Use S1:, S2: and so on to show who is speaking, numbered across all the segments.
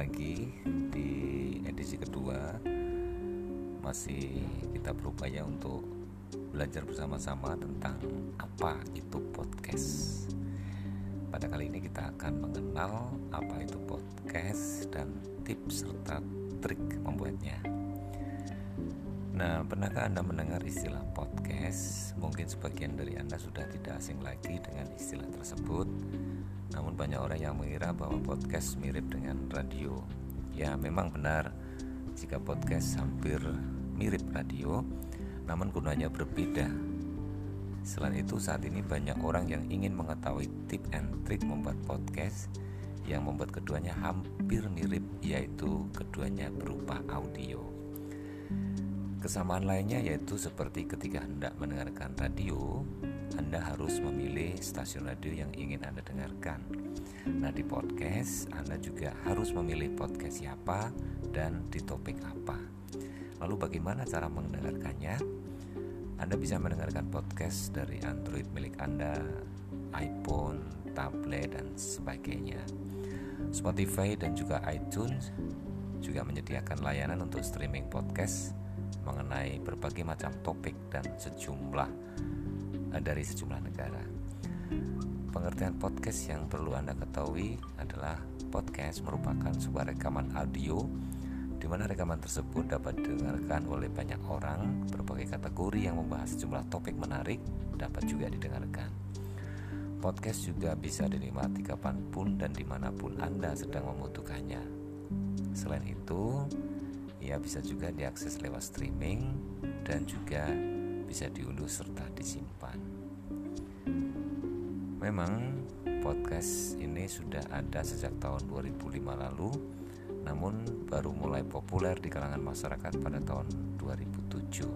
S1: lagi di edisi kedua Masih kita berupaya untuk belajar bersama-sama tentang apa itu podcast Pada kali ini kita akan mengenal apa itu podcast dan tips serta trik membuatnya Nah, pernahkah Anda mendengar istilah podcast? Mungkin sebagian dari Anda sudah tidak asing lagi dengan istilah tersebut. Namun banyak orang yang mengira bahwa podcast mirip dengan radio. Ya, memang benar jika podcast hampir mirip radio, namun gunanya berbeda. Selain itu, saat ini banyak orang yang ingin mengetahui tip and trik membuat podcast yang membuat keduanya hampir mirip, yaitu keduanya berupa audio. Kesamaan lainnya yaitu seperti ketika hendak mendengarkan radio, Anda harus memilih stasiun radio yang ingin Anda dengarkan. Nah, di podcast Anda juga harus memilih podcast siapa dan di topik apa. Lalu bagaimana cara mendengarkannya? Anda bisa mendengarkan podcast dari Android milik Anda, iPhone, tablet dan sebagainya. Spotify dan juga iTunes juga menyediakan layanan untuk streaming podcast mengenai berbagai macam topik dan sejumlah dari sejumlah negara. Pengertian podcast yang perlu Anda ketahui adalah podcast merupakan sebuah rekaman audio di mana rekaman tersebut dapat didengarkan oleh banyak orang berbagai kategori yang membahas sejumlah topik menarik dapat juga didengarkan. Podcast juga bisa dinikmati kapan pun dan di mana pun Anda sedang membutuhkannya. Selain itu, ia bisa juga diakses lewat streaming dan juga bisa diunduh serta disimpan. Memang podcast ini sudah ada sejak tahun 2005 lalu, namun baru mulai populer di kalangan masyarakat pada tahun 2007.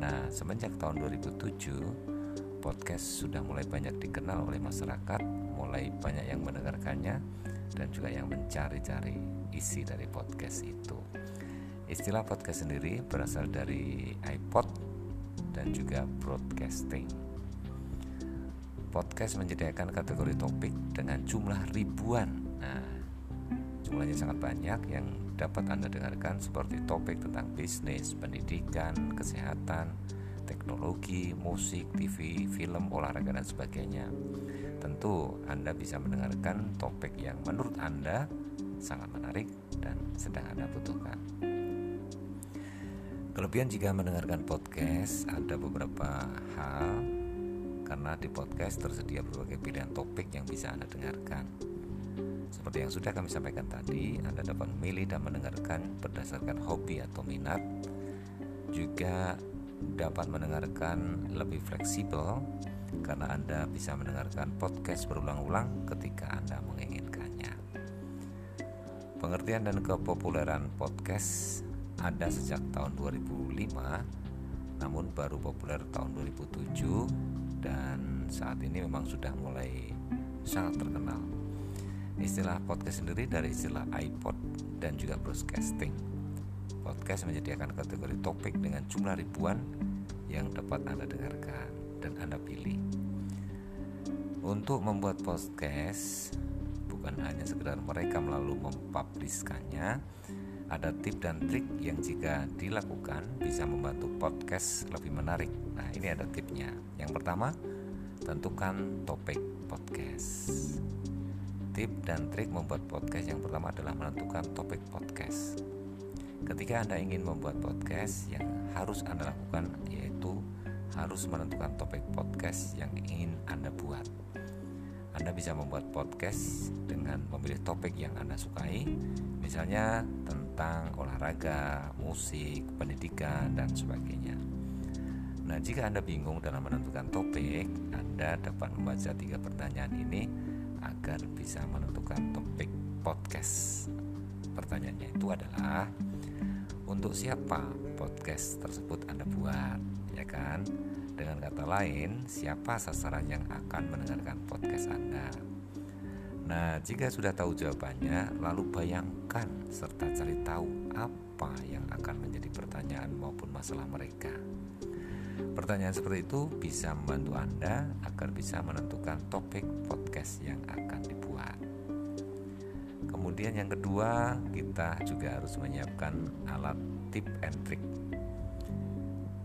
S1: Nah, semenjak tahun 2007, podcast sudah mulai banyak dikenal oleh masyarakat, mulai banyak yang mendengarkannya dan juga yang mencari-cari isi dari podcast itu. Istilah podcast sendiri berasal dari iPod dan juga broadcasting. Podcast menyediakan kategori topik dengan jumlah ribuan. Nah, jumlahnya sangat banyak yang dapat Anda dengarkan seperti topik tentang bisnis, pendidikan, kesehatan, teknologi, musik, TV, film, olahraga dan sebagainya. Tentu Anda bisa mendengarkan topik yang menurut Anda sangat menarik dan sedang Anda butuhkan. Kelebihan jika mendengarkan podcast ada beberapa hal karena di podcast tersedia berbagai pilihan topik yang bisa Anda dengarkan. Seperti yang sudah kami sampaikan tadi, Anda dapat memilih dan mendengarkan berdasarkan hobi atau minat. Juga dapat mendengarkan lebih fleksibel karena Anda bisa mendengarkan podcast berulang-ulang ketika Anda menginginkannya. Pengertian dan kepopuleran podcast ada sejak tahun 2005 namun baru populer tahun 2007 dan saat ini memang sudah mulai sangat terkenal. Istilah podcast sendiri dari istilah iPod dan juga broadcasting. Podcast menyediakan kategori topik dengan jumlah ribuan yang dapat Anda dengarkan dan Anda pilih. Untuk membuat podcast bukan hanya sekedar mereka melalui mempubliskannya, ada tip dan trik yang jika dilakukan bisa membantu podcast lebih menarik. Nah, ini ada tipnya. Yang pertama, tentukan topik podcast. Tip dan trik membuat podcast yang pertama adalah menentukan topik podcast. Ketika Anda ingin membuat podcast, yang harus Anda lakukan yaitu harus menentukan topik podcast yang ingin Anda buat. Anda bisa membuat podcast dengan memilih topik yang Anda sukai, misalnya tentang olahraga, musik, pendidikan, dan sebagainya. Nah, jika Anda bingung dalam menentukan topik, Anda dapat membaca tiga pertanyaan ini agar bisa menentukan topik podcast. Pertanyaannya itu adalah untuk siapa podcast tersebut Anda buat, ya kan? Dengan kata lain, siapa sasaran yang akan mendengarkan podcast Anda? Nah, jika sudah tahu jawabannya, lalu bayangkan serta cari tahu apa yang akan menjadi pertanyaan maupun masalah mereka. Pertanyaan seperti itu bisa membantu Anda agar bisa menentukan topik podcast yang akan dibuat. kemudian yang kedua kita juga harus menyiapkan alat tip and trick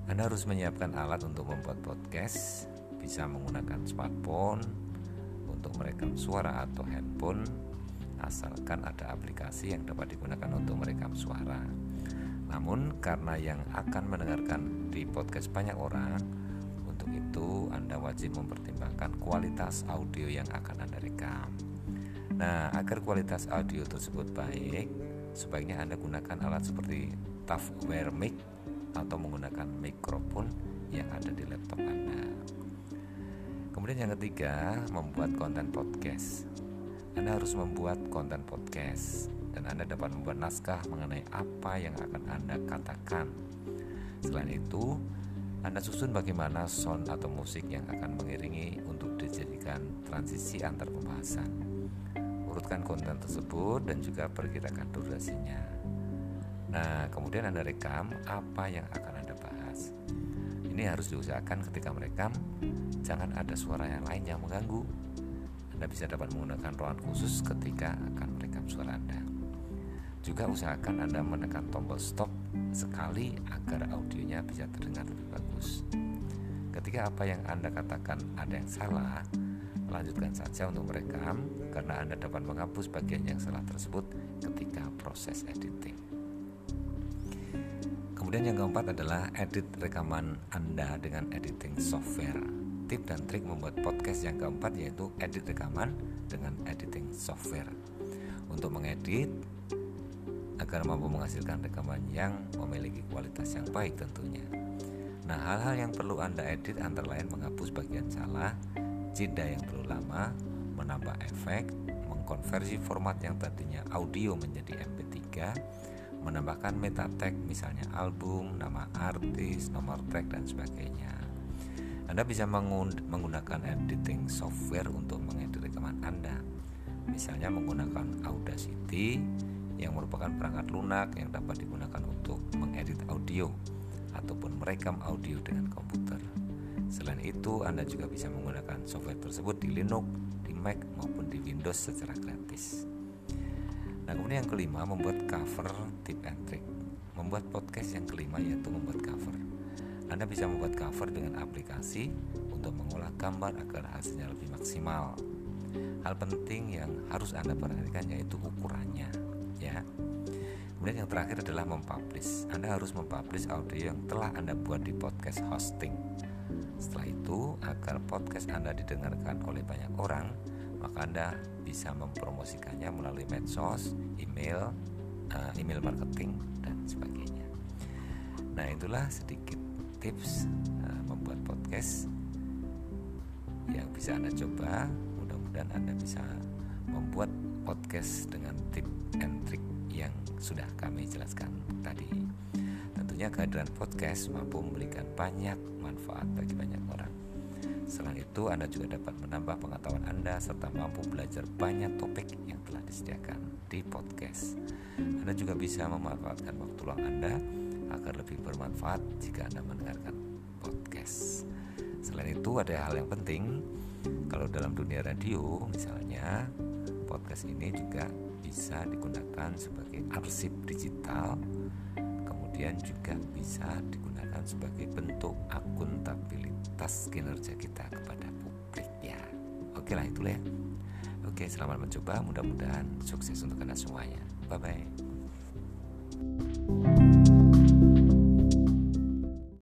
S1: anda harus menyiapkan alat untuk membuat podcast bisa menggunakan smartphone untuk merekam suara atau handphone asalkan ada aplikasi yang dapat digunakan untuk merekam suara. Namun karena yang akan mendengarkan di podcast banyak orang untuk itu Anda wajib mempertimbangkan kualitas audio yang akan Anda rekam. Nah, agar kualitas audio tersebut baik, sebaiknya Anda gunakan alat seperti Tafware Mic atau menggunakan mikrofon yang ada di laptop Anda. Kemudian yang ketiga, membuat konten podcast. Anda harus membuat konten podcast dan Anda dapat membuat naskah mengenai apa yang akan Anda katakan. Selain itu, Anda susun bagaimana sound atau musik yang akan mengiringi untuk dijadikan transisi antar pembahasan urutkan konten tersebut dan juga perkirakan durasinya. Nah, kemudian Anda rekam apa yang akan Anda bahas. Ini harus diusahakan ketika merekam, jangan ada suara yang lain yang mengganggu. Anda bisa dapat menggunakan ruangan khusus ketika akan merekam suara Anda. Juga usahakan Anda menekan tombol stop sekali agar audionya bisa terdengar lebih bagus. Ketika apa yang Anda katakan ada yang salah, Lanjutkan saja untuk merekam karena Anda dapat menghapus bagian yang salah tersebut ketika proses editing. Kemudian yang keempat adalah edit rekaman Anda dengan editing software. Tip dan trik membuat podcast yang keempat yaitu edit rekaman dengan editing software. Untuk mengedit agar mampu menghasilkan rekaman yang memiliki kualitas yang baik tentunya. Nah, hal-hal yang perlu Anda edit antara lain menghapus bagian salah, jeda yang terlalu lama, menambah efek, mengkonversi format yang tadinya audio menjadi MP3, menambahkan meta tag misalnya album, nama artis, nomor track dan sebagainya. Anda bisa menggunakan editing software untuk mengedit rekaman Anda. Misalnya menggunakan Audacity yang merupakan perangkat lunak yang dapat digunakan untuk mengedit audio ataupun merekam audio dengan komputer. Selain itu, Anda juga bisa menggunakan software tersebut di Linux, di Mac maupun di Windows secara gratis. Nah, kemudian yang kelima, membuat cover tip and trick. Membuat podcast yang kelima yaitu membuat cover. Anda bisa membuat cover dengan aplikasi untuk mengolah gambar agar hasilnya lebih maksimal. Hal penting yang harus Anda perhatikan yaitu ukurannya, ya. Kemudian yang terakhir adalah mempublish. Anda harus mempublish audio yang telah Anda buat di podcast hosting. Setelah itu, agar podcast Anda didengarkan oleh banyak orang, maka Anda bisa mempromosikannya melalui medsos, email, uh, email marketing, dan sebagainya. Nah, itulah sedikit tips uh, membuat podcast yang bisa Anda coba. Mudah-mudahan Anda bisa membuat podcast dengan tip and trick yang sudah kami jelaskan tadi. Tentunya kehadiran podcast mampu memberikan banyak manfaat bagi banyak orang. Selain itu, Anda juga dapat menambah pengetahuan Anda serta mampu belajar banyak topik yang telah disediakan di podcast. Anda juga bisa memanfaatkan waktu luang Anda agar lebih bermanfaat jika Anda mendengarkan podcast. Selain itu, ada hal yang penting. Kalau dalam dunia radio, misalnya, podcast ini juga bisa digunakan sebagai arsip digital kemudian juga bisa digunakan sebagai bentuk akuntabilitas kinerja kita kepada publik ya oke lah itulah ya. Oke selamat mencoba. Mudah-mudahan sukses untuk anda semuanya. Bye bye